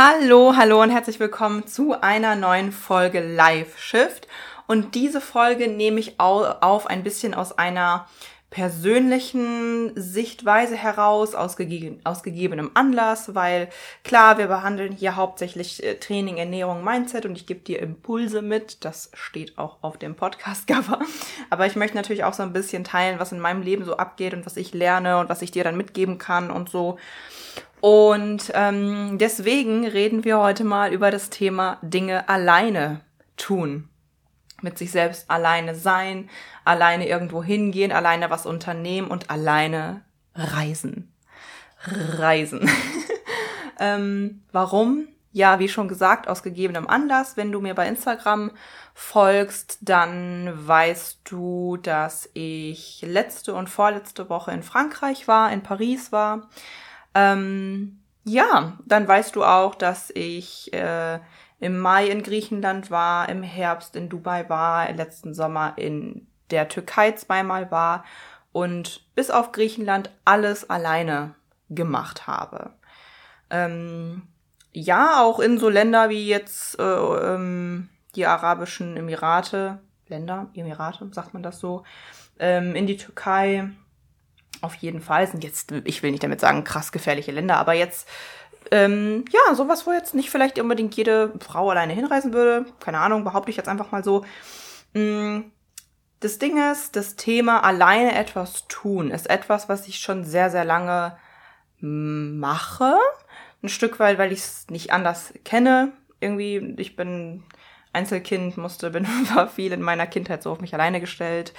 Hallo, hallo und herzlich willkommen zu einer neuen Folge Live Shift. Und diese Folge nehme ich auf ein bisschen aus einer persönlichen Sichtweise heraus, aus, gegeben, aus gegebenem Anlass, weil klar, wir behandeln hier hauptsächlich äh, Training, Ernährung, Mindset und ich gebe dir Impulse mit. Das steht auch auf dem Podcast-Cover. Aber ich möchte natürlich auch so ein bisschen teilen, was in meinem Leben so abgeht und was ich lerne und was ich dir dann mitgeben kann und so. Und ähm, deswegen reden wir heute mal über das Thema Dinge alleine tun. Mit sich selbst alleine sein, alleine irgendwo hingehen, alleine was unternehmen und alleine reisen. Reisen. ähm, warum? Ja, wie schon gesagt, aus gegebenem Anlass. Wenn du mir bei Instagram folgst, dann weißt du, dass ich letzte und vorletzte Woche in Frankreich war, in Paris war ähm, ja, dann weißt du auch, dass ich äh, im Mai in Griechenland war, im Herbst in Dubai war, letzten Sommer in der Türkei zweimal war und bis auf Griechenland alles alleine gemacht habe. Ähm, ja, auch in so Länder wie jetzt äh, ähm, die arabischen Emirate, Länder, Emirate, sagt man das so, ähm, in die Türkei, auf jeden Fall sind jetzt, ich will nicht damit sagen, krass gefährliche Länder, aber jetzt, ähm, ja, sowas, wo jetzt nicht vielleicht unbedingt jede Frau alleine hinreisen würde. Keine Ahnung, behaupte ich jetzt einfach mal so. Mm, das Ding ist, das Thema alleine etwas tun ist etwas, was ich schon sehr, sehr lange mache. Ein Stück weit, weil ich es nicht anders kenne. Irgendwie, ich bin Einzelkind, musste, bin war viel in meiner Kindheit so auf mich alleine gestellt,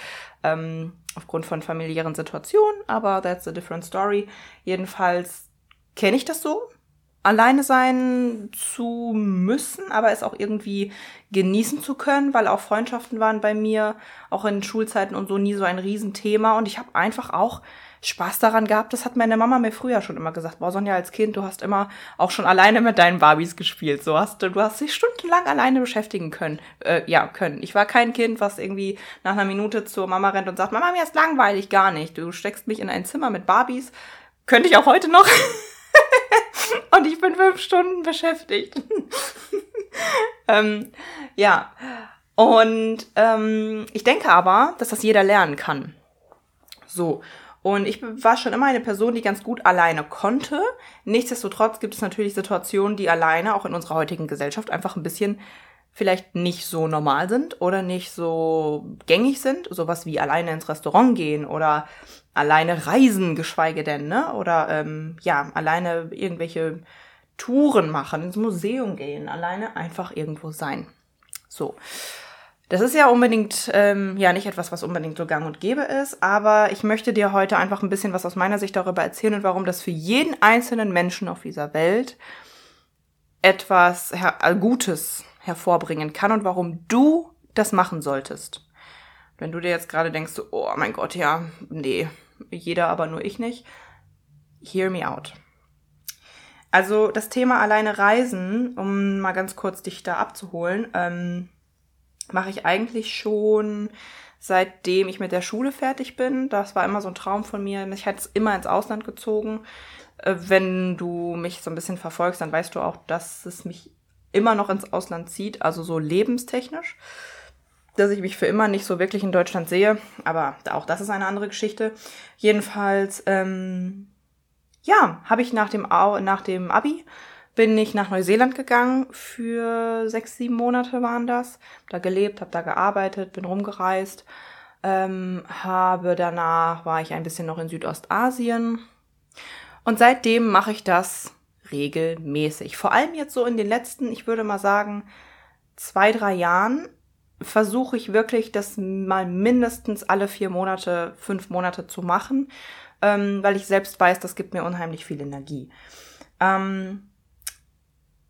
ähm, aufgrund von familiären Situationen, aber that's a different story. Jedenfalls kenne ich das so, alleine sein zu müssen, aber es auch irgendwie genießen zu können, weil auch Freundschaften waren bei mir, auch in Schulzeiten und so nie so ein Riesenthema und ich habe einfach auch Spaß daran gehabt. Das hat meine Mama mir früher schon immer gesagt. Boah, Sonja, als Kind, du hast immer auch schon alleine mit deinen Barbies gespielt. So hast du, du hast dich stundenlang alleine beschäftigen können. Äh, ja, können. Ich war kein Kind, was irgendwie nach einer Minute zur Mama rennt und sagt, Mama, mir ist langweilig. Gar nicht. Du steckst mich in ein Zimmer mit Barbies. Könnte ich auch heute noch. und ich bin fünf Stunden beschäftigt. ähm, ja. Und ähm, ich denke aber, dass das jeder lernen kann. So. Und ich war schon immer eine Person, die ganz gut alleine konnte. Nichtsdestotrotz gibt es natürlich Situationen, die alleine auch in unserer heutigen Gesellschaft einfach ein bisschen vielleicht nicht so normal sind oder nicht so gängig sind. Sowas wie alleine ins Restaurant gehen oder alleine reisen, geschweige denn, ne? Oder ähm, ja, alleine irgendwelche Touren machen, ins Museum gehen, alleine einfach irgendwo sein. So. Das ist ja unbedingt, ähm, ja, nicht etwas, was unbedingt so gang und gäbe ist, aber ich möchte dir heute einfach ein bisschen was aus meiner Sicht darüber erzählen und warum das für jeden einzelnen Menschen auf dieser Welt etwas her äh, Gutes hervorbringen kann und warum du das machen solltest. Wenn du dir jetzt gerade denkst, oh mein Gott, ja, nee, jeder, aber nur ich nicht, hear me out. Also das Thema alleine reisen, um mal ganz kurz dich da abzuholen, ähm, mache ich eigentlich schon seitdem ich mit der Schule fertig bin. Das war immer so ein Traum von mir. Ich hätte es immer ins Ausland gezogen. Äh, wenn du mich so ein bisschen verfolgst, dann weißt du auch, dass es mich immer noch ins Ausland zieht, also so lebenstechnisch. Dass ich mich für immer nicht so wirklich in Deutschland sehe, aber auch das ist eine andere Geschichte. Jedenfalls, ähm, ja, habe ich nach dem, nach dem Abi bin ich nach Neuseeland gegangen für sechs, sieben Monate waren das. Hab da gelebt, habe da gearbeitet, bin rumgereist. Ähm, habe danach war ich ein bisschen noch in Südostasien und seitdem mache ich das regelmäßig. Vor allem jetzt so in den letzten, ich würde mal sagen, zwei, drei Jahren versuche ich wirklich, das mal mindestens alle vier Monate, fünf Monate zu machen, ähm, weil ich selbst weiß, das gibt mir unheimlich viel Energie. Ähm,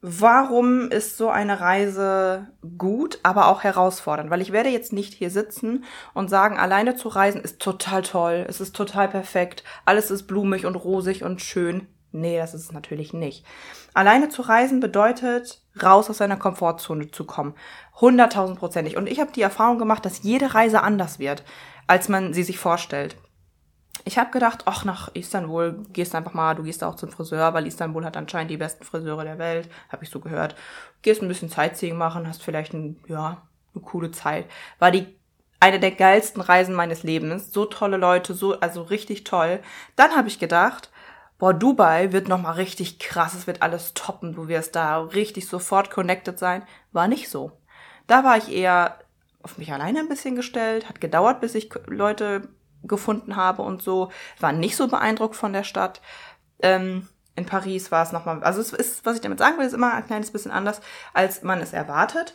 warum ist so eine Reise gut, aber auch herausfordernd? Weil ich werde jetzt nicht hier sitzen und sagen, alleine zu reisen ist total toll, es ist total perfekt, alles ist blumig und rosig und schön. Nee, das ist es natürlich nicht. Alleine zu reisen bedeutet, raus aus seiner Komfortzone zu kommen. Hunderttausendprozentig. Und ich habe die Erfahrung gemacht, dass jede Reise anders wird, als man sie sich vorstellt. Ich habe gedacht, ach, nach Istanbul gehst einfach mal, du gehst auch zum Friseur, weil Istanbul hat anscheinend die besten Friseure der Welt, habe ich so gehört. Gehst ein bisschen Sightseeing machen, hast vielleicht ein, ja, eine coole Zeit. War die eine der geilsten Reisen meines Lebens. So tolle Leute, so, also richtig toll. Dann habe ich gedacht, boah, Dubai wird nochmal richtig krass, es wird alles toppen, du wirst da richtig sofort connected sein. War nicht so. Da war ich eher auf mich alleine ein bisschen gestellt, hat gedauert, bis ich Leute gefunden habe und so, war nicht so beeindruckt von der Stadt. Ähm, in Paris war es nochmal, also es ist, was ich damit sagen will, ist immer ein kleines bisschen anders, als man es erwartet.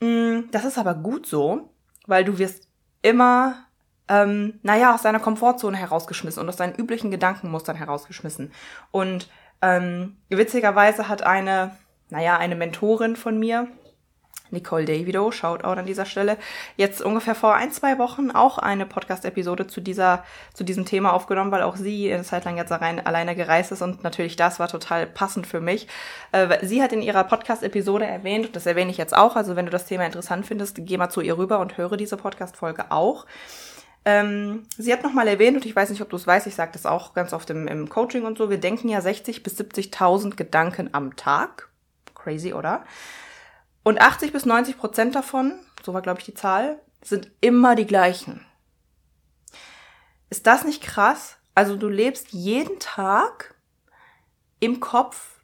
Mm, das ist aber gut so, weil du wirst immer ähm, naja, aus seiner Komfortzone herausgeschmissen und aus seinen üblichen Gedankenmustern herausgeschmissen. Und ähm, witzigerweise hat eine, naja, eine Mentorin von mir, Nicole Davido, Shoutout an dieser Stelle, jetzt ungefähr vor ein, zwei Wochen auch eine Podcast-Episode zu zu diesem Thema aufgenommen, weil auch sie eine Zeit lang jetzt alleine gereist ist und natürlich das war total passend für mich. Äh, sie hat in ihrer Podcast-Episode erwähnt, das erwähne ich jetzt auch, also wenn du das Thema interessant findest, geh mal zu ihr rüber und höre diese Podcast-Folge auch. Ähm, sie hat nochmal erwähnt, und ich weiß nicht, ob du es weißt, ich sage das auch ganz oft im, im Coaching und so, wir denken ja 60 bis 70.000 Gedanken am Tag. Crazy, oder? Und 80 bis 90 Prozent davon, so war, glaube ich, die Zahl, sind immer die gleichen. Ist das nicht krass? Also du lebst jeden Tag im Kopf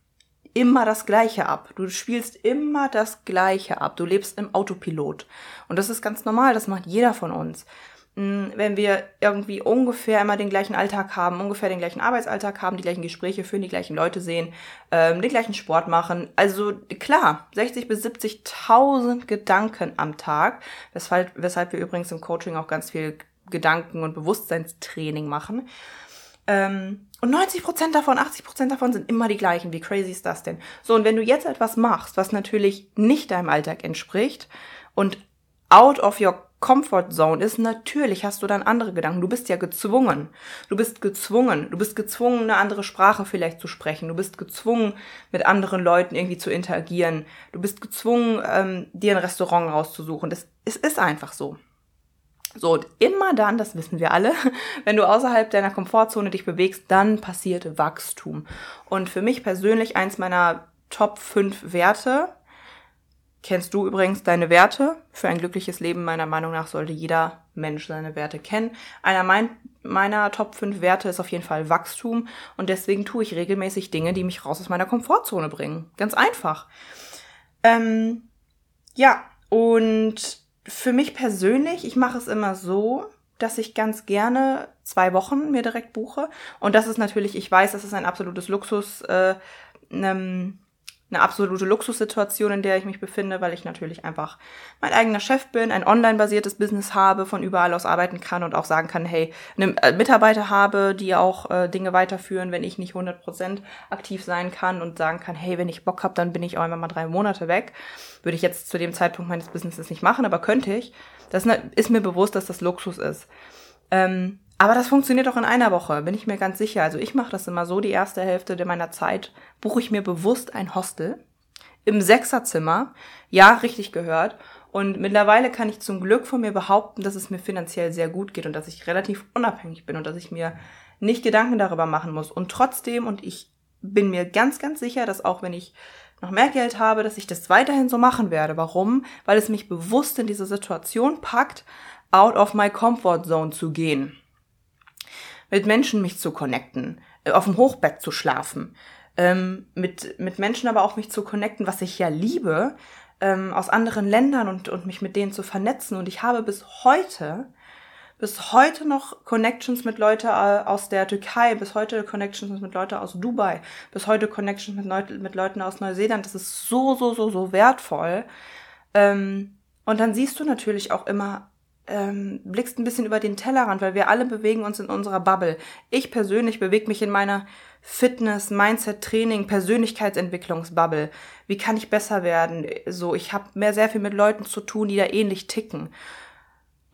immer das Gleiche ab. Du spielst immer das Gleiche ab. Du lebst im Autopilot. Und das ist ganz normal, das macht jeder von uns wenn wir irgendwie ungefähr immer den gleichen Alltag haben, ungefähr den gleichen Arbeitsalltag haben, die gleichen Gespräche führen, die gleichen Leute sehen, ähm, den gleichen Sport machen. Also klar, 60 bis 70.000 Gedanken am Tag, weshalb, weshalb wir übrigens im Coaching auch ganz viel Gedanken- und Bewusstseinstraining machen. Ähm, und 90 Prozent davon, 80 Prozent davon sind immer die gleichen. Wie crazy ist das denn? So, und wenn du jetzt etwas machst, was natürlich nicht deinem Alltag entspricht und out of your Comfort Zone ist, natürlich hast du dann andere Gedanken. Du bist ja gezwungen. Du bist gezwungen. Du bist gezwungen, eine andere Sprache vielleicht zu sprechen. Du bist gezwungen, mit anderen Leuten irgendwie zu interagieren. Du bist gezwungen, ähm, dir ein Restaurant rauszusuchen. Das, es ist einfach so. So, und immer dann, das wissen wir alle, wenn du außerhalb deiner Komfortzone dich bewegst, dann passiert Wachstum. Und für mich persönlich eins meiner Top 5 Werte Kennst du übrigens deine Werte? Für ein glückliches Leben meiner Meinung nach sollte jeder Mensch seine Werte kennen. Einer mein, meiner Top 5 Werte ist auf jeden Fall Wachstum und deswegen tue ich regelmäßig Dinge, die mich raus aus meiner Komfortzone bringen. Ganz einfach. Ähm, ja, und für mich persönlich, ich mache es immer so, dass ich ganz gerne zwei Wochen mir direkt buche. Und das ist natürlich, ich weiß, das ist ein absolutes Luxus. Äh, ähm, eine absolute Luxussituation, in der ich mich befinde, weil ich natürlich einfach mein eigener Chef bin, ein online-basiertes Business habe, von überall aus arbeiten kann und auch sagen kann, hey, eine äh, Mitarbeiter habe, die auch äh, Dinge weiterführen, wenn ich nicht 100% aktiv sein kann und sagen kann, hey, wenn ich Bock habe, dann bin ich auch immer mal drei Monate weg. Würde ich jetzt zu dem Zeitpunkt meines Businesses nicht machen, aber könnte ich. Das ist mir bewusst, dass das Luxus ist. Ähm, aber das funktioniert auch in einer Woche, bin ich mir ganz sicher. Also ich mache das immer so, die erste Hälfte meiner Zeit buche ich mir bewusst ein Hostel im Sechserzimmer. Ja, richtig gehört. Und mittlerweile kann ich zum Glück von mir behaupten, dass es mir finanziell sehr gut geht und dass ich relativ unabhängig bin und dass ich mir nicht Gedanken darüber machen muss. Und trotzdem, und ich bin mir ganz, ganz sicher, dass auch wenn ich noch mehr Geld habe, dass ich das weiterhin so machen werde. Warum? Weil es mich bewusst in diese Situation packt, out of my comfort zone zu gehen mit Menschen mich zu connecten, äh, auf dem Hochbett zu schlafen, ähm, mit, mit Menschen aber auch mich zu connecten, was ich ja liebe, ähm, aus anderen Ländern und, und mich mit denen zu vernetzen. Und ich habe bis heute, bis heute noch Connections mit Leuten äh, aus der Türkei, bis heute Connections mit Leuten aus Dubai, bis heute Connections mit, Leut mit Leuten aus Neuseeland. Das ist so, so, so, so wertvoll. Ähm, und dann siehst du natürlich auch immer ähm, blickst ein bisschen über den Tellerrand, weil wir alle bewegen uns in unserer Bubble. Ich persönlich bewege mich in meiner Fitness, Mindset, Training, Persönlichkeitsentwicklungsbubble. Wie kann ich besser werden? So, ich habe mehr sehr viel mit Leuten zu tun, die da ähnlich ticken.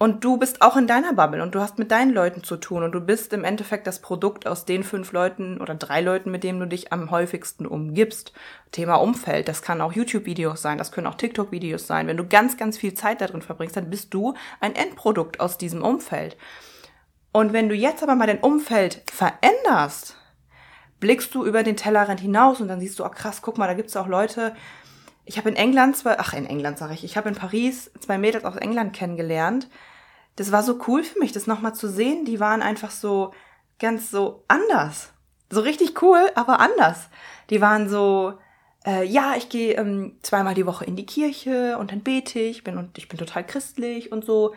Und du bist auch in deiner Bubble und du hast mit deinen Leuten zu tun und du bist im Endeffekt das Produkt aus den fünf Leuten oder drei Leuten, mit denen du dich am häufigsten umgibst. Thema Umfeld, das kann auch YouTube-Videos sein, das können auch TikTok-Videos sein. Wenn du ganz, ganz viel Zeit darin verbringst, dann bist du ein Endprodukt aus diesem Umfeld. Und wenn du jetzt aber mal dein Umfeld veränderst, blickst du über den Tellerrand hinaus und dann siehst du, oh krass, guck mal, da gibt's auch Leute, ich habe in England zwei, ach in England sage ich, ich habe in Paris zwei Mädels aus England kennengelernt, das war so cool für mich, das nochmal zu sehen. Die waren einfach so ganz so anders. So richtig cool, aber anders. Die waren so, äh, ja, ich gehe ähm, zweimal die Woche in die Kirche und dann bete ich, bin und ich bin total christlich und so.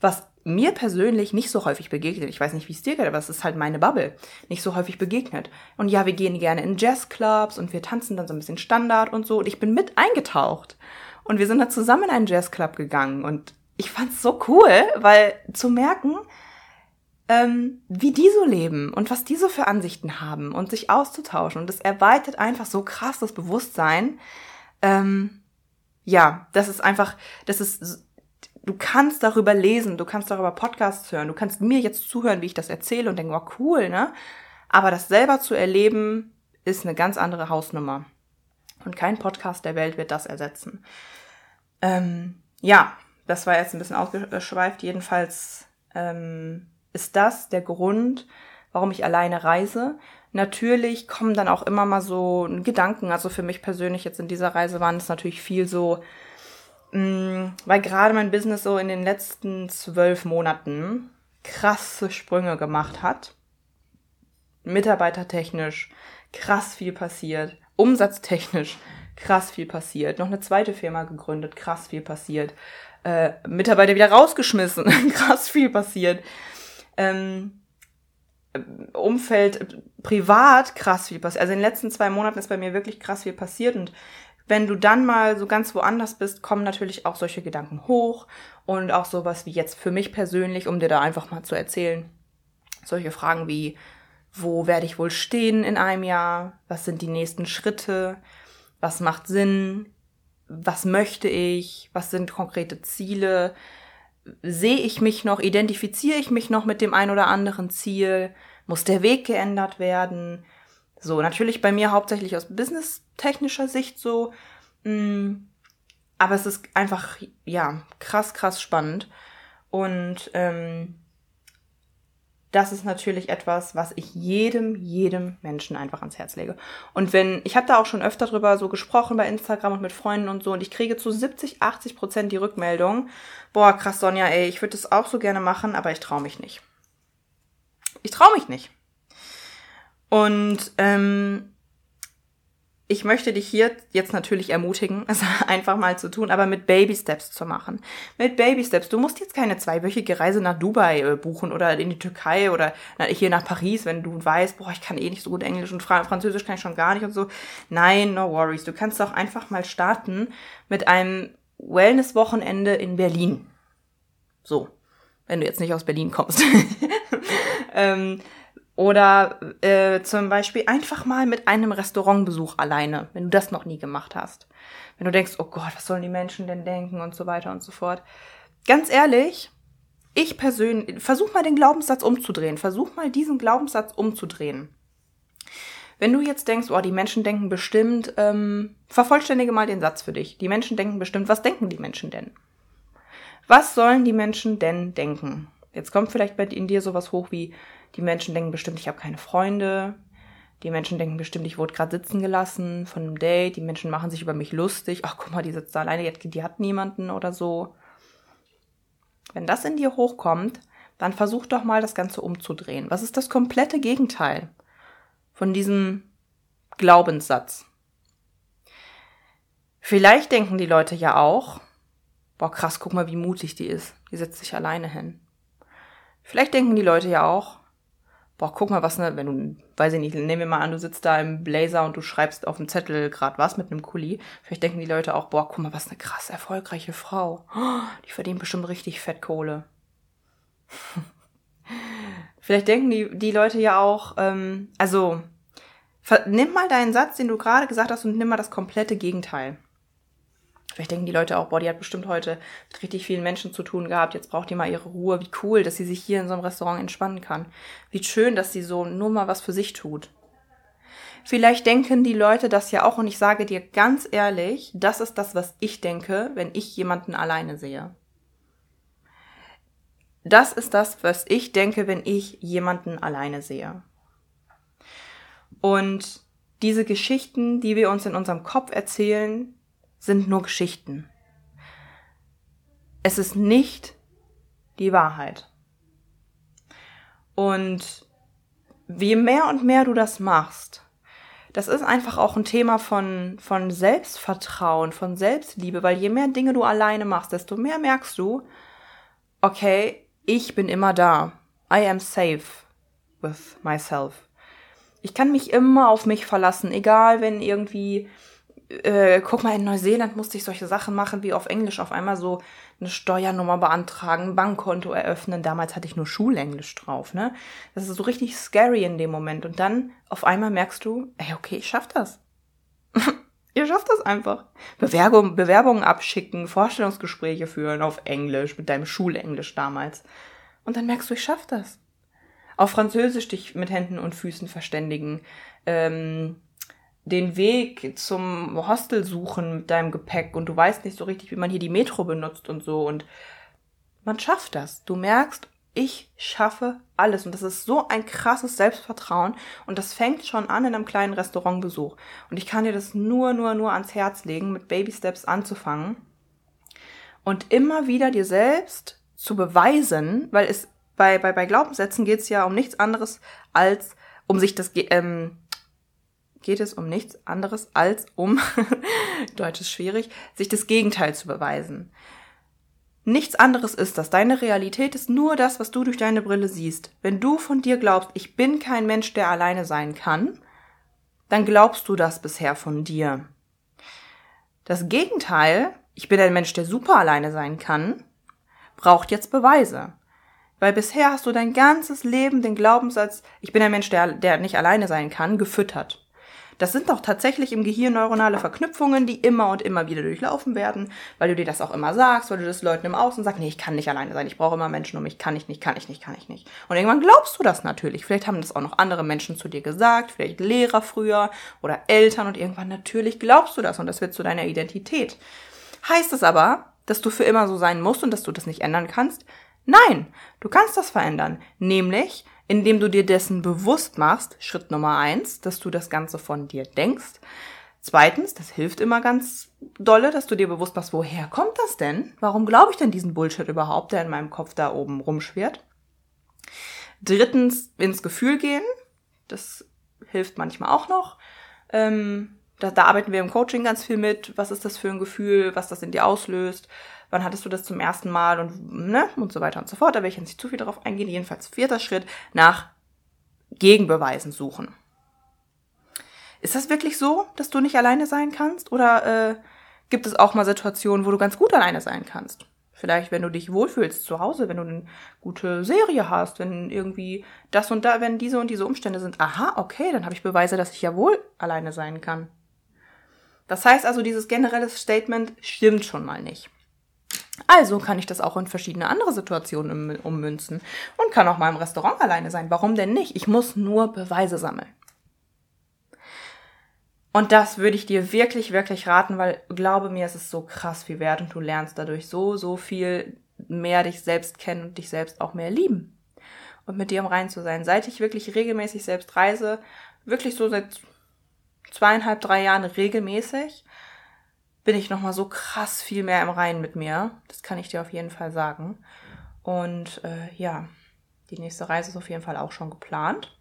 Was mir persönlich nicht so häufig begegnet. Ich weiß nicht, wie es dir geht, aber es ist halt meine Bubble. Nicht so häufig begegnet. Und ja, wir gehen gerne in Jazzclubs und wir tanzen dann so ein bisschen Standard und so. Und ich bin mit eingetaucht. Und wir sind da zusammen in einen Jazzclub gegangen und ich fand's so cool, weil zu merken, ähm, wie die so leben und was die so für Ansichten haben und sich auszutauschen. Und das erweitert einfach so krass das Bewusstsein. Ähm, ja, das ist einfach, das ist, du kannst darüber lesen, du kannst darüber Podcasts hören, du kannst mir jetzt zuhören, wie ich das erzähle und denken, oh cool, ne? Aber das selber zu erleben, ist eine ganz andere Hausnummer. Und kein Podcast der Welt wird das ersetzen. Ähm, ja, das war jetzt ein bisschen ausgeschweift. Jedenfalls ähm, ist das der Grund, warum ich alleine reise. Natürlich kommen dann auch immer mal so Gedanken. Also für mich persönlich jetzt in dieser Reise waren es natürlich viel so, mh, mm, weil gerade mein Business so in den letzten zwölf Monaten krasse Sprünge gemacht hat. Mitarbeitertechnisch krass viel passiert. Umsatztechnisch krass viel passiert. Noch eine zweite Firma gegründet, krass viel passiert äh, Mitarbeiter wieder rausgeschmissen. Krass viel passiert. Ähm, Umfeld privat krass viel passiert. Also in den letzten zwei Monaten ist bei mir wirklich krass viel passiert und wenn du dann mal so ganz woanders bist, kommen natürlich auch solche Gedanken hoch und auch sowas wie jetzt für mich persönlich, um dir da einfach mal zu erzählen, solche Fragen wie, wo werde ich wohl stehen in einem Jahr? Was sind die nächsten Schritte? Was macht Sinn? Was möchte ich, was sind konkrete Ziele, sehe ich mich noch, identifiziere ich mich noch mit dem ein oder anderen Ziel, muss der Weg geändert werden. So, natürlich bei mir hauptsächlich aus businesstechnischer Sicht so, mm, aber es ist einfach, ja, krass, krass spannend. Und ähm, das ist natürlich etwas, was ich jedem, jedem Menschen einfach ans Herz lege. Und wenn, ich habe da auch schon öfter drüber so gesprochen bei Instagram und mit Freunden und so, und ich kriege zu 70, 80 Prozent die Rückmeldung, boah, krass, Sonja, ey, ich würde das auch so gerne machen, aber ich traue mich nicht. Ich traue mich nicht. Und ähm, ich möchte dich hier jetzt natürlich ermutigen, es einfach mal zu tun, aber mit Baby Steps zu machen. Mit Baby Steps. Du musst jetzt keine zweiwöchige Reise nach Dubai äh, buchen oder in die Türkei oder hier nach Paris, wenn du weißt, boah, ich kann eh nicht so gut Englisch und Französisch kann ich schon gar nicht und so. Nein, no worries. Du kannst auch einfach mal starten mit einem Wellness-Wochenende in Berlin. So. Wenn du jetzt nicht aus Berlin kommst. ähm, oder äh, zum Beispiel einfach mal mit einem Restaurantbesuch alleine, wenn du das noch nie gemacht hast. Wenn du denkst, oh Gott, was sollen die Menschen denn denken und so weiter und so fort. Ganz ehrlich, ich persönlich, versuch mal den Glaubenssatz umzudrehen. Versuch mal diesen Glaubenssatz umzudrehen. Wenn du jetzt denkst, oh, die Menschen denken bestimmt, ähm, vervollständige mal den Satz für dich. Die Menschen denken bestimmt, was denken die Menschen denn? Was sollen die Menschen denn denken? Jetzt kommt vielleicht bei in dir sowas hoch wie, die Menschen denken bestimmt, ich habe keine Freunde. Die Menschen denken bestimmt, ich wurde gerade sitzen gelassen von einem Date. Die Menschen machen sich über mich lustig. Ach, guck mal, die sitzt da alleine, die hat niemanden oder so. Wenn das in dir hochkommt, dann versuch doch mal das Ganze umzudrehen. Was ist das komplette Gegenteil von diesem Glaubenssatz? Vielleicht denken die Leute ja auch, boah krass, guck mal, wie mutig die ist. Die setzt sich alleine hin. Vielleicht denken die Leute ja auch, boah, guck mal, was ne, wenn du, weiß ich nicht, nehmen wir mal an, du sitzt da im Blazer und du schreibst auf dem Zettel gerade was mit einem Kuli. Vielleicht denken die Leute auch, boah, guck mal, was eine krass erfolgreiche Frau. Die verdient bestimmt richtig Fettkohle. Vielleicht denken die, die Leute ja auch, ähm, also Nimm mal deinen Satz, den du gerade gesagt hast, und nimm mal das komplette Gegenteil. Vielleicht denken die Leute auch, boah, die hat bestimmt heute mit richtig vielen Menschen zu tun gehabt, jetzt braucht die mal ihre Ruhe. Wie cool, dass sie sich hier in so einem Restaurant entspannen kann. Wie schön, dass sie so nur mal was für sich tut. Vielleicht denken die Leute das ja auch und ich sage dir ganz ehrlich, das ist das, was ich denke, wenn ich jemanden alleine sehe. Das ist das, was ich denke, wenn ich jemanden alleine sehe. Und diese Geschichten, die wir uns in unserem Kopf erzählen, sind nur Geschichten. Es ist nicht die Wahrheit. Und je mehr und mehr du das machst, das ist einfach auch ein Thema von, von Selbstvertrauen, von Selbstliebe, weil je mehr Dinge du alleine machst, desto mehr merkst du, okay, ich bin immer da. I am safe with myself. Ich kann mich immer auf mich verlassen, egal wenn irgendwie äh, guck mal, in Neuseeland musste ich solche Sachen machen, wie auf Englisch auf einmal so eine Steuernummer beantragen, Bankkonto eröffnen. Damals hatte ich nur Schulenglisch drauf, ne? Das ist so richtig scary in dem Moment. Und dann auf einmal merkst du, ey, okay, ich schaff das. Ihr schafft das einfach. Bewerbung, Bewerbungen abschicken, Vorstellungsgespräche führen auf Englisch, mit deinem Schulenglisch damals. Und dann merkst du, ich schaff das. Auf Französisch dich mit Händen und Füßen verständigen. Ähm, den Weg zum Hostel suchen mit deinem Gepäck und du weißt nicht so richtig, wie man hier die Metro benutzt und so und man schafft das. Du merkst, ich schaffe alles und das ist so ein krasses Selbstvertrauen und das fängt schon an in einem kleinen Restaurantbesuch und ich kann dir das nur, nur, nur ans Herz legen, mit Baby Steps anzufangen und immer wieder dir selbst zu beweisen, weil es bei, bei, bei Glaubenssätzen geht es ja um nichts anderes als um sich das ähm, geht es um nichts anderes als um, Deutsch ist schwierig, sich das Gegenteil zu beweisen. Nichts anderes ist das. Deine Realität ist nur das, was du durch deine Brille siehst. Wenn du von dir glaubst, ich bin kein Mensch, der alleine sein kann, dann glaubst du das bisher von dir. Das Gegenteil, ich bin ein Mensch, der super alleine sein kann, braucht jetzt Beweise. Weil bisher hast du dein ganzes Leben den Glaubenssatz, ich bin ein Mensch, der, der nicht alleine sein kann, gefüttert. Das sind doch tatsächlich im Gehirn neuronale Verknüpfungen, die immer und immer wieder durchlaufen werden, weil du dir das auch immer sagst, weil du das Leuten im Außen sagst, nee, ich kann nicht alleine sein, ich brauche immer Menschen um mich, kann ich nicht, kann ich nicht, kann ich nicht. Und irgendwann glaubst du das natürlich. Vielleicht haben das auch noch andere Menschen zu dir gesagt, vielleicht Lehrer früher oder Eltern und irgendwann natürlich glaubst du das und das wird zu deiner Identität. Heißt es aber, dass du für immer so sein musst und dass du das nicht ändern kannst? Nein, du kannst das verändern. Nämlich, indem du dir dessen bewusst machst, Schritt Nummer eins, dass du das Ganze von dir denkst. Zweitens, das hilft immer ganz dolle, dass du dir bewusst machst, woher kommt das denn? Warum glaube ich denn diesen Bullshit überhaupt, der in meinem Kopf da oben rumschwirrt? Drittens, ins Gefühl gehen. Das hilft manchmal auch noch. Ähm, da, da arbeiten wir im Coaching ganz viel mit. Was ist das für ein Gefühl, was das in dir auslöst? Wann hattest du das zum ersten Mal und, ne, und so weiter und so fort. Da will ich jetzt nicht zu viel darauf eingehen. Jedenfalls vierter Schritt, nach Gegenbeweisen suchen. Ist das wirklich so, dass du nicht alleine sein kannst? Oder äh, gibt es auch mal Situationen, wo du ganz gut alleine sein kannst? Vielleicht, wenn du dich wohlfühlst zu Hause, wenn du eine gute Serie hast, wenn irgendwie das und da, wenn diese und diese Umstände sind. Aha, okay, dann habe ich Beweise, dass ich ja wohl alleine sein kann. Das heißt also, dieses generelle Statement stimmt schon mal nicht. Also kann ich das auch in verschiedene andere Situationen ummünzen und kann auch mal im Restaurant alleine sein. Warum denn nicht? Ich muss nur Beweise sammeln. Und das würde ich dir wirklich, wirklich raten, weil glaube mir, es ist so krass viel wert und du lernst dadurch so, so viel mehr dich selbst kennen und dich selbst auch mehr lieben. Und mit dir im Rein zu sein. Seit ich wirklich regelmäßig selbst reise, wirklich so seit zweieinhalb, drei Jahren regelmäßig, bin ich nochmal so krass viel mehr im Reinen mit mir. Das kann ich dir auf jeden Fall sagen. Und äh, ja, die nächste Reise ist auf jeden Fall auch schon geplant.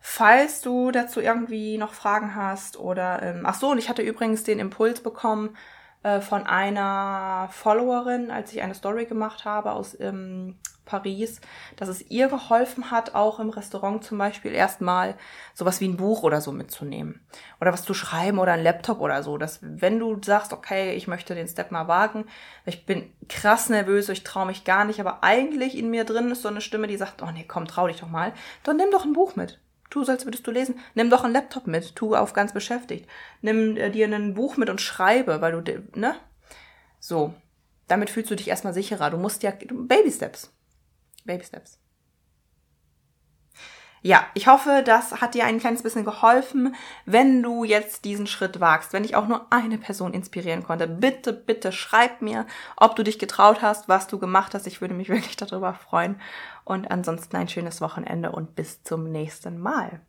Falls du dazu irgendwie noch Fragen hast oder ähm, ach so, und ich hatte übrigens den Impuls bekommen äh, von einer Followerin, als ich eine Story gemacht habe aus ähm, Paris, dass es ihr geholfen hat, auch im Restaurant zum Beispiel erstmal sowas wie ein Buch oder so mitzunehmen. Oder was zu schreiben oder ein Laptop oder so. Dass wenn du sagst, okay, ich möchte den Step mal wagen, ich bin krass nervös, ich traue mich gar nicht, aber eigentlich in mir drin ist so eine Stimme, die sagt, oh nee, komm, trau dich doch mal, dann nimm doch ein Buch mit. tu, sollst würdest du lesen. Nimm doch einen Laptop mit, tu auf ganz beschäftigt. Nimm äh, dir ein Buch mit und schreibe, weil du, ne? So. Damit fühlst du dich erstmal sicherer. Du musst ja, Baby Steps. Baby Steps. Ja, ich hoffe, das hat dir ein kleines bisschen geholfen. Wenn du jetzt diesen Schritt wagst, wenn ich auch nur eine Person inspirieren konnte, bitte, bitte schreib mir, ob du dich getraut hast, was du gemacht hast. Ich würde mich wirklich darüber freuen. Und ansonsten ein schönes Wochenende und bis zum nächsten Mal.